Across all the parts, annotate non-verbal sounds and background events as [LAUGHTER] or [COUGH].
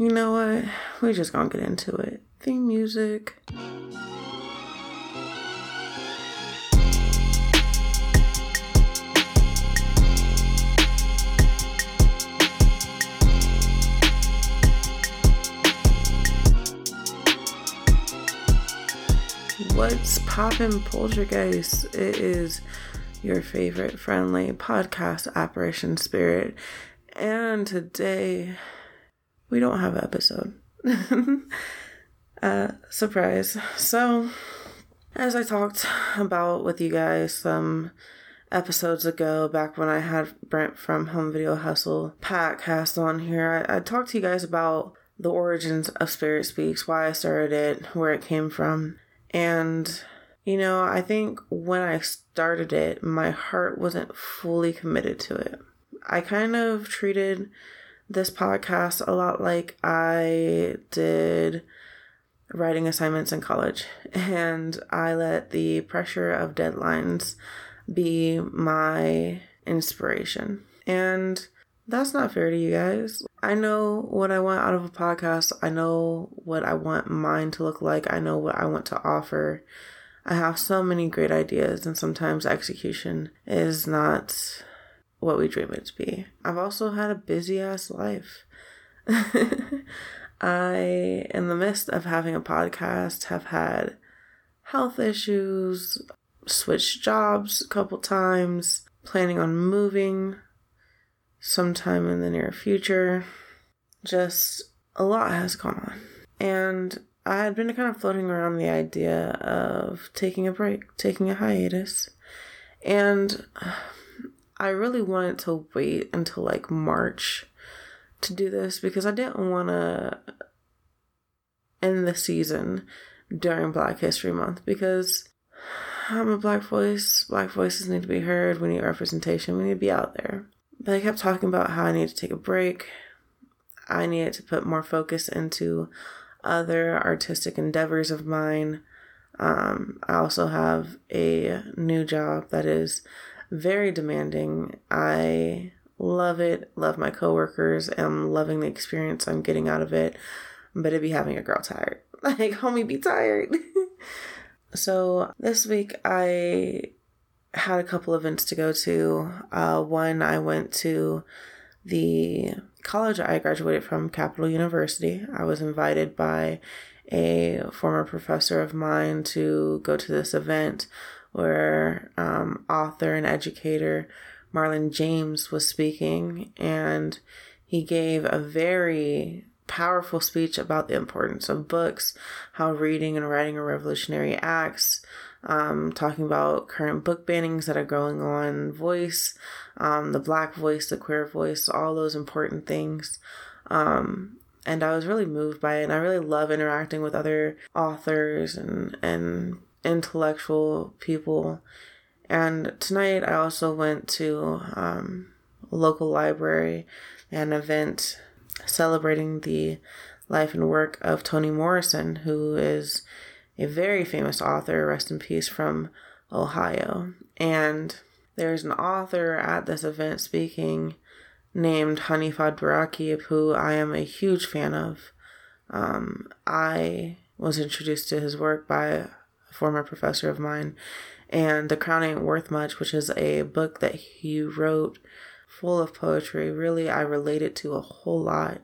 You know what? We just gonna get into it. Theme music. What's poppin' poltergeist? It is your favorite friendly podcast, Apparition Spirit. And today we don't have an episode. [LAUGHS] uh, surprise. So, as I talked about with you guys some episodes ago, back when I had Brent from Home Video Hustle podcast on here, I, I talked to you guys about the origins of Spirit Speaks, why I started it, where it came from. And, you know, I think when I started it, my heart wasn't fully committed to it. I kind of treated this podcast a lot like I did writing assignments in college. And I let the pressure of deadlines be my inspiration. And that's not fair to you guys. I know what I want out of a podcast. I know what I want mine to look like. I know what I want to offer. I have so many great ideas, and sometimes execution is not what we dream it to be. I've also had a busy ass life. [LAUGHS] I, in the midst of having a podcast, have had health issues, switched jobs a couple times, planning on moving sometime in the near future. Just a lot has gone on. And I had been kind of floating around the idea of taking a break, taking a hiatus. And I really wanted to wait until like March to do this because I didn't want to end the season during Black History Month because I'm a black voice. Black voices need to be heard. We need representation. We need to be out there. But I kept talking about how I need to take a break. I needed to put more focus into other artistic endeavors of mine. Um, I also have a new job that is very demanding. I love it, love my coworkers, am loving the experience I'm getting out of it, but it'd be having a girl tired. [LAUGHS] Like, homie, be tired. [LAUGHS] so this week I had a couple events to go to. Uh, one, I went to the college I graduated from, Capital University. I was invited by a former professor of mine to go to this event where um, author and educator Marlon James was speaking, and he gave a very powerful speech about the importance of books, how reading and writing are revolutionary acts, um, talking about current book bannings that are going on, voice, um, the black voice, the queer voice, all those important things. Um, and I was really moved by it. And I really love interacting with other authors and, and intellectual people. And tonight I also went to um, a local library, an event celebrating the life and work of Toni Morrison, who is a very famous author, rest in peace, from Ohio. And there's an author at this event speaking named Hanif Abdurraqib, who I am a huge fan of. Um, I was introduced to his work by former professor of mine, and The Crown Ain't Worth Much, which is a book that he wrote full of poetry. Really, I related to a whole lot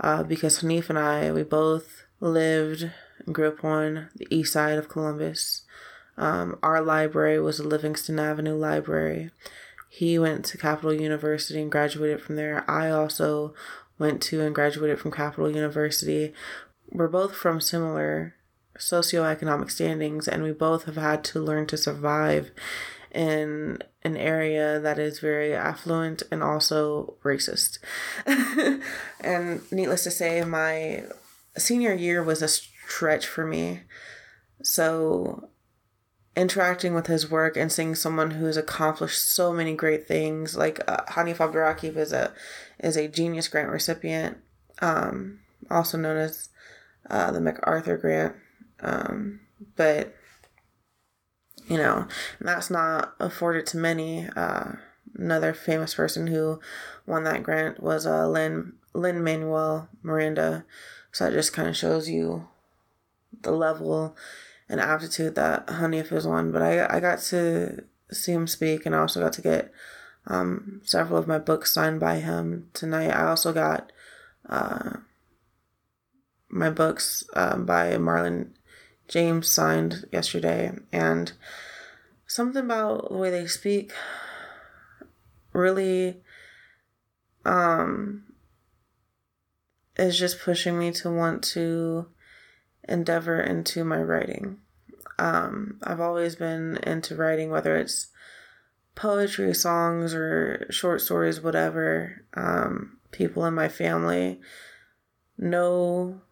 uh, because Hanif and I, we both lived and grew up on the east side of Columbus. Um, our library was the Livingston Avenue Library. He went to Capital University and graduated from there. I also went to and graduated from Capital University. We're both from similar socioeconomic standings, and we both have had to learn to survive in an area that is very affluent and also racist. [LAUGHS] and needless to say, my senior year was a stretch for me. So interacting with his work and seeing someone who's accomplished so many great things, like uh, Hanif Abdurraqib is a is a genius grant recipient, um, also known as uh, the MacArthur Grant. Um, but you know, that's not afforded to many. Uh, another famous person who won that grant was uh, Lynn Lin Manuel Miranda. So that just kind of shows you the level and aptitude that Hanif is on. But I, I got to see him speak and I also got to get um, several of my books signed by him tonight. I also got uh, my books um, by Marlon James signed yesterday. And something about the way they speak really um, is just pushing me to want to endeavor into my writing. Um, I've always been into writing, whether it's poetry, songs, or short stories, whatever. Um, people in my family know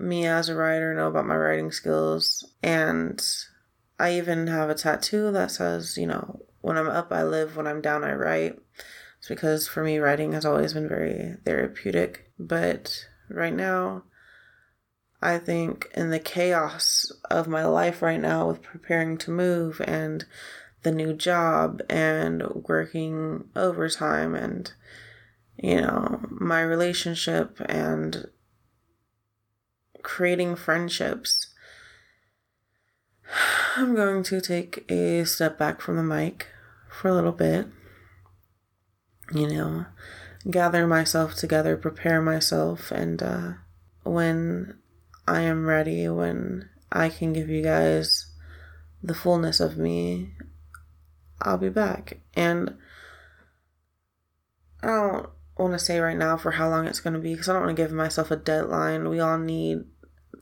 me as a writer, know about my writing skills, and I even have a tattoo that says, you know, when I'm up, I live, when I'm down, I write. It's because for me, writing has always been very therapeutic. But right now, I think in the chaos of my life right now with preparing to move and the new job and working overtime and, you know, my relationship and creating friendships, I'm going to take a step back from the mic for a little bit. You know, gather myself together, prepare myself, and uh, when I am ready, when I can give you guys the fullness of me, I'll be back. And I don't want to say right now for how long it's going to be because I don't want to give myself a deadline. We all need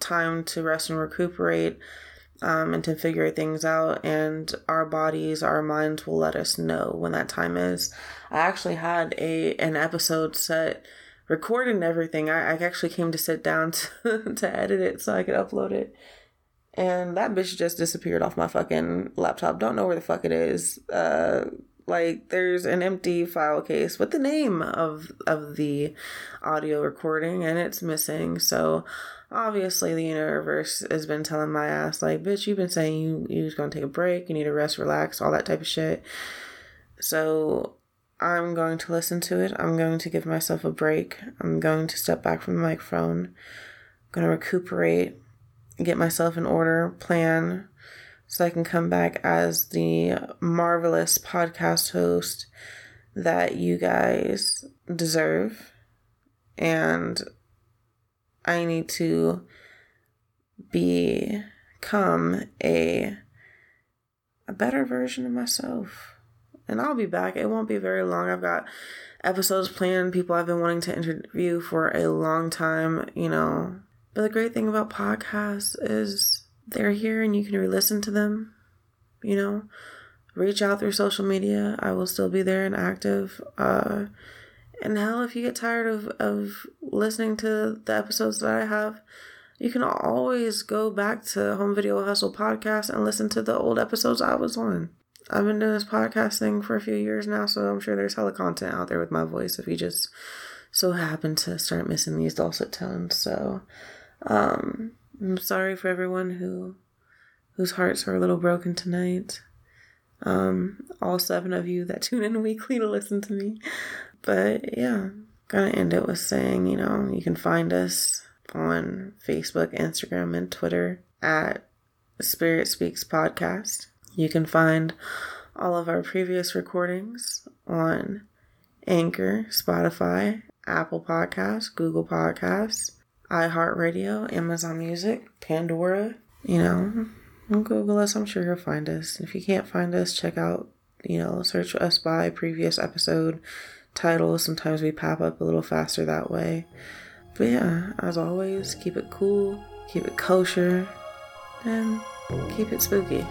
time to rest and recuperate um, and to figure things out. And our bodies, our minds will let us know when that time is. I actually had a an episode set recorded and everything. I, I actually came to sit down [LAUGHS] to, to edit it so I could upload it. And that bitch just disappeared off my fucking laptop. Don't know where the fuck it is. Uh, like there's an empty file case with the name of of the audio recording and it's missing. So obviously the universe has been telling my ass like bitch you've been saying you you was gonna take a break. You need to rest relax all that type of shit. So i'm going to listen to it. I'm going to give myself a break. I'm going to step back from the microphone. I'm going to recuperate get myself in order plan so i can come back as the marvelous podcast host that you guys deserve and I need to become a a better version of myself. And I'll be back. It won't be very long. I've got episodes planned, people I've been wanting to interview for a long time, you know. But the great thing about podcasts is they're here and you can re-listen to them, you know. Reach out through social media. I will still be there and active. Uh and hell, if you get tired of, of listening to the episodes that I have, you can always go back to Home Video Hustle podcast and listen to the old episodes I was on. I've been doing this podcast thing for a few years now, so I'm sure there's hella content out there with my voice if you just so happen to start missing these dulcet tones. So, um, I'm sorry for everyone who whose hearts are a little broken tonight. Um, all seven of you that [LAUGHS] tune in weekly to listen to me. But yeah, gonna end it with saying, you know, you can find us on Facebook, Instagram, and Twitter at Spirit Speaks Podcast. You can find all of our previous recordings on Anchor, Spotify, Apple Podcasts, Google Podcasts, iHeartRadio, Amazon Music, Pandora. You know, Google us. I'm sure you'll find us. If you can't find us, check out, you know, search us by previous episode titles. Sometimes we pop up a little faster that way. But yeah, as always, keep it cool, keep it kosher, and keep it spooky.